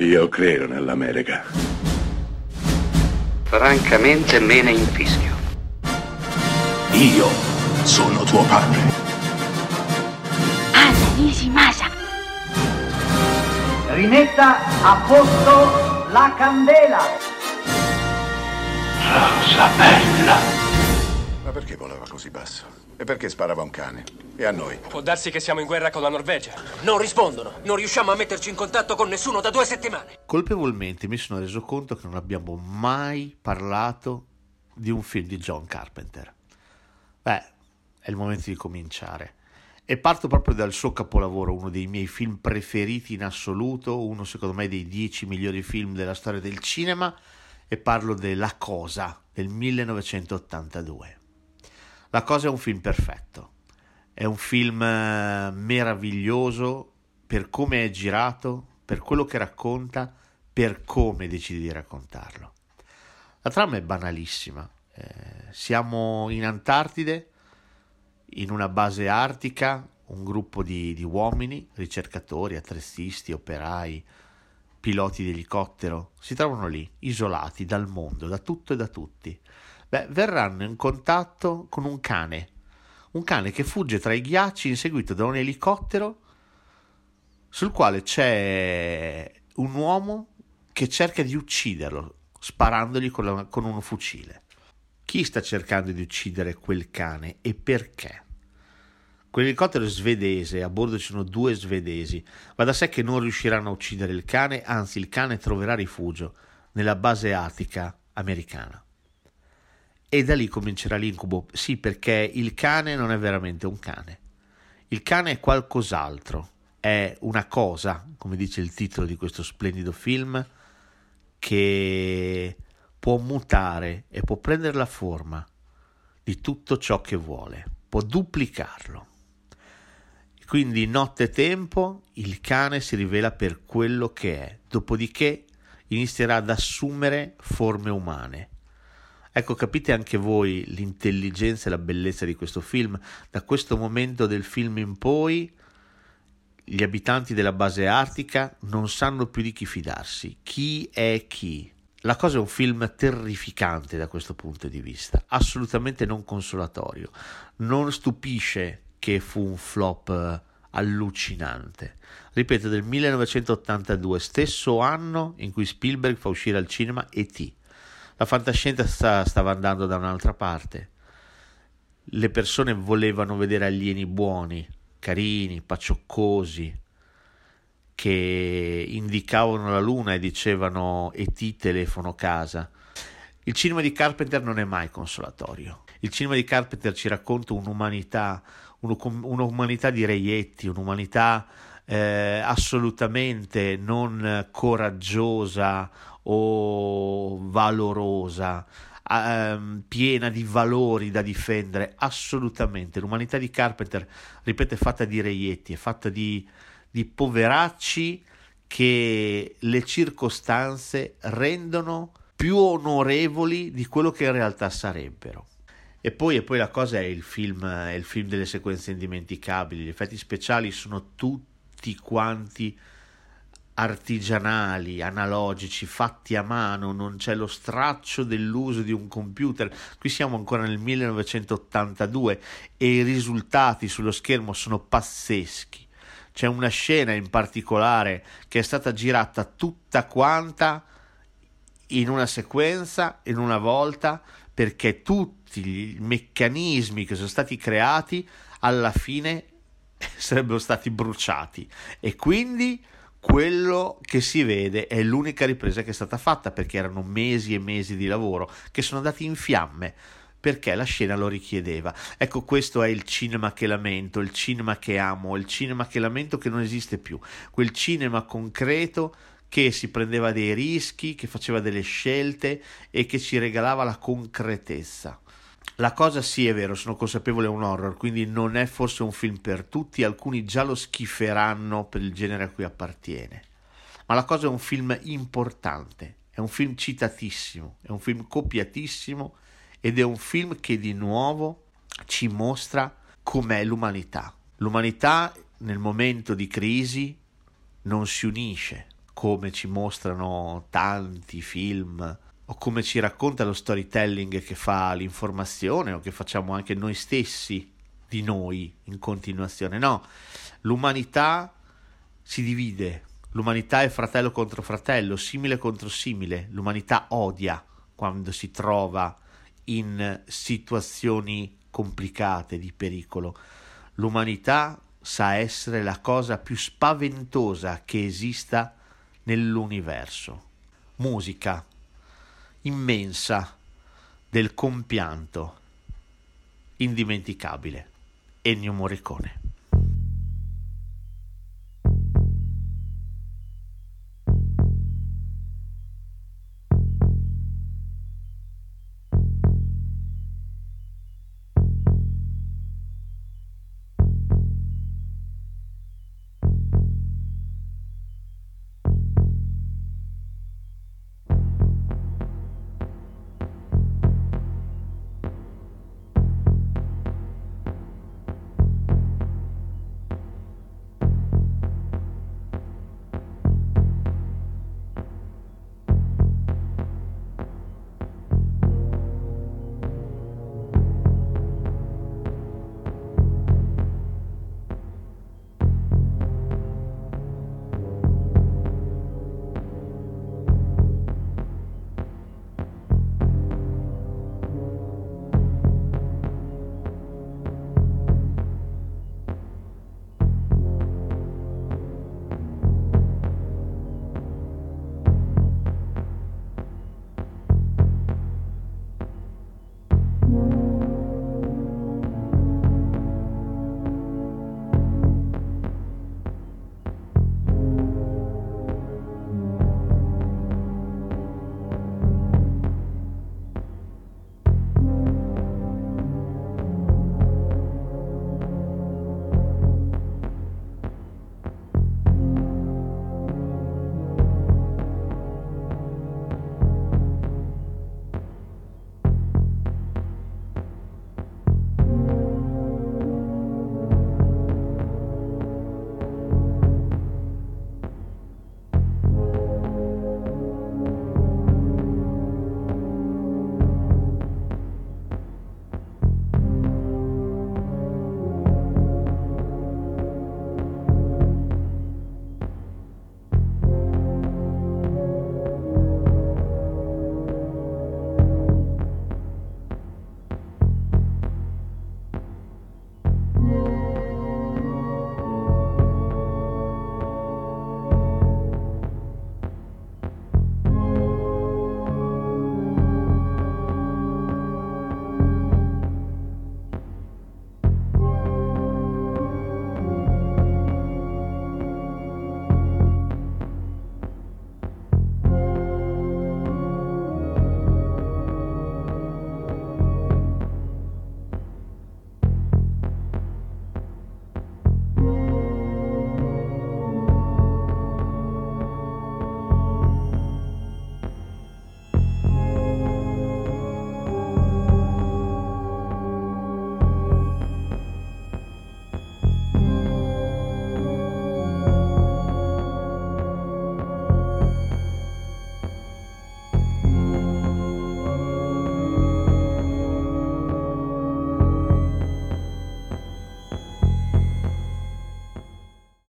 Io credo nell'America. Francamente me ne infischio. Io sono tuo padre. Anna Nishimasa. Rimetta a posto la candela. Rosa bella. Ma perché volava così basso? E perché sparava un cane? E a noi? Può darsi che siamo in guerra con la Norvegia. Non rispondono. Non riusciamo a metterci in contatto con nessuno da due settimane. Colpevolmente mi sono reso conto che non abbiamo mai parlato di un film di John Carpenter. Beh, è il momento di cominciare. E parto proprio dal suo capolavoro, uno dei miei film preferiti in assoluto, uno secondo me dei dieci migliori film della storia del cinema, e parlo de La Cosa del 1982. La Cosa è un film perfetto, è un film eh, meraviglioso per come è girato, per quello che racconta, per come decide di raccontarlo. La trama è banalissima, eh, siamo in Antartide, in una base artica, un gruppo di, di uomini, ricercatori, attrezzisti, operai, piloti di elicottero, si trovano lì, isolati dal mondo, da tutto e da tutti. Beh, verranno in contatto con un cane, un cane che fugge tra i ghiacci inseguito da un elicottero sul quale c'è un uomo che cerca di ucciderlo sparandogli con, la, con un fucile. Chi sta cercando di uccidere quel cane e perché? Quell'elicottero è svedese, a bordo ci sono due svedesi. Va da sé che non riusciranno a uccidere il cane, anzi il cane troverà rifugio nella base artica americana. E da lì comincerà l'incubo. Sì, perché il cane non è veramente un cane. Il cane è qualcos'altro, è una cosa, come dice il titolo di questo splendido film, che può mutare e può prendere la forma di tutto ciò che vuole, può duplicarlo. Quindi notte e tempo il cane si rivela per quello che è, dopodiché inizierà ad assumere forme umane. Ecco, capite anche voi l'intelligenza e la bellezza di questo film. Da questo momento del film in poi gli abitanti della base artica non sanno più di chi fidarsi. Chi è chi? La cosa è un film terrificante da questo punto di vista, assolutamente non consolatorio. Non stupisce che fu un flop eh, allucinante. Ripeto, del 1982, stesso anno in cui Spielberg fa uscire al cinema E.T. La fantascienza stava andando da un'altra parte. Le persone volevano vedere alieni buoni, carini, paccioccosi, che indicavano la luna e dicevano E.T. telefono casa. Il cinema di Carpenter non è mai consolatorio. Il cinema di Carpenter ci racconta un'umanità, un'umanità di reietti, un'umanità eh, assolutamente non coraggiosa o valorosa, ehm, piena di valori da difendere, assolutamente. L'umanità di Carpenter, ripeto, è fatta di reietti, è fatta di, di poveracci che le circostanze rendono più onorevoli di quello che in realtà sarebbero. E poi, e poi la cosa è il film, è il film delle sequenze indimenticabili, gli effetti speciali sono tutti quanti artigianali, analogici, fatti a mano, non c'è lo straccio dell'uso di un computer. Qui siamo ancora nel 1982 e i risultati sullo schermo sono pazzeschi. C'è una scena in particolare che è stata girata tutta quanta in una sequenza, in una volta, perché tutti i meccanismi che sono stati creati alla fine sarebbero stati bruciati e quindi quello che si vede è l'unica ripresa che è stata fatta perché erano mesi e mesi di lavoro che sono andati in fiamme perché la scena lo richiedeva. Ecco, questo è il cinema che lamento, il cinema che amo, il cinema che lamento che non esiste più, quel cinema concreto che si prendeva dei rischi, che faceva delle scelte e che ci regalava la concretezza. La cosa sì è vero, sono consapevole è un horror, quindi non è forse un film per tutti, alcuni già lo schiferanno per il genere a cui appartiene. Ma la cosa è un film importante, è un film citatissimo, è un film copiatissimo ed è un film che di nuovo ci mostra com'è l'umanità. L'umanità nel momento di crisi non si unisce, come ci mostrano tanti film o come ci racconta lo storytelling che fa l'informazione o che facciamo anche noi stessi di noi in continuazione. No, l'umanità si divide, l'umanità è fratello contro fratello, simile contro simile, l'umanità odia quando si trova in situazioni complicate di pericolo. L'umanità sa essere la cosa più spaventosa che esista nell'universo. Musica immensa del compianto, indimenticabile, Ennio Morricone.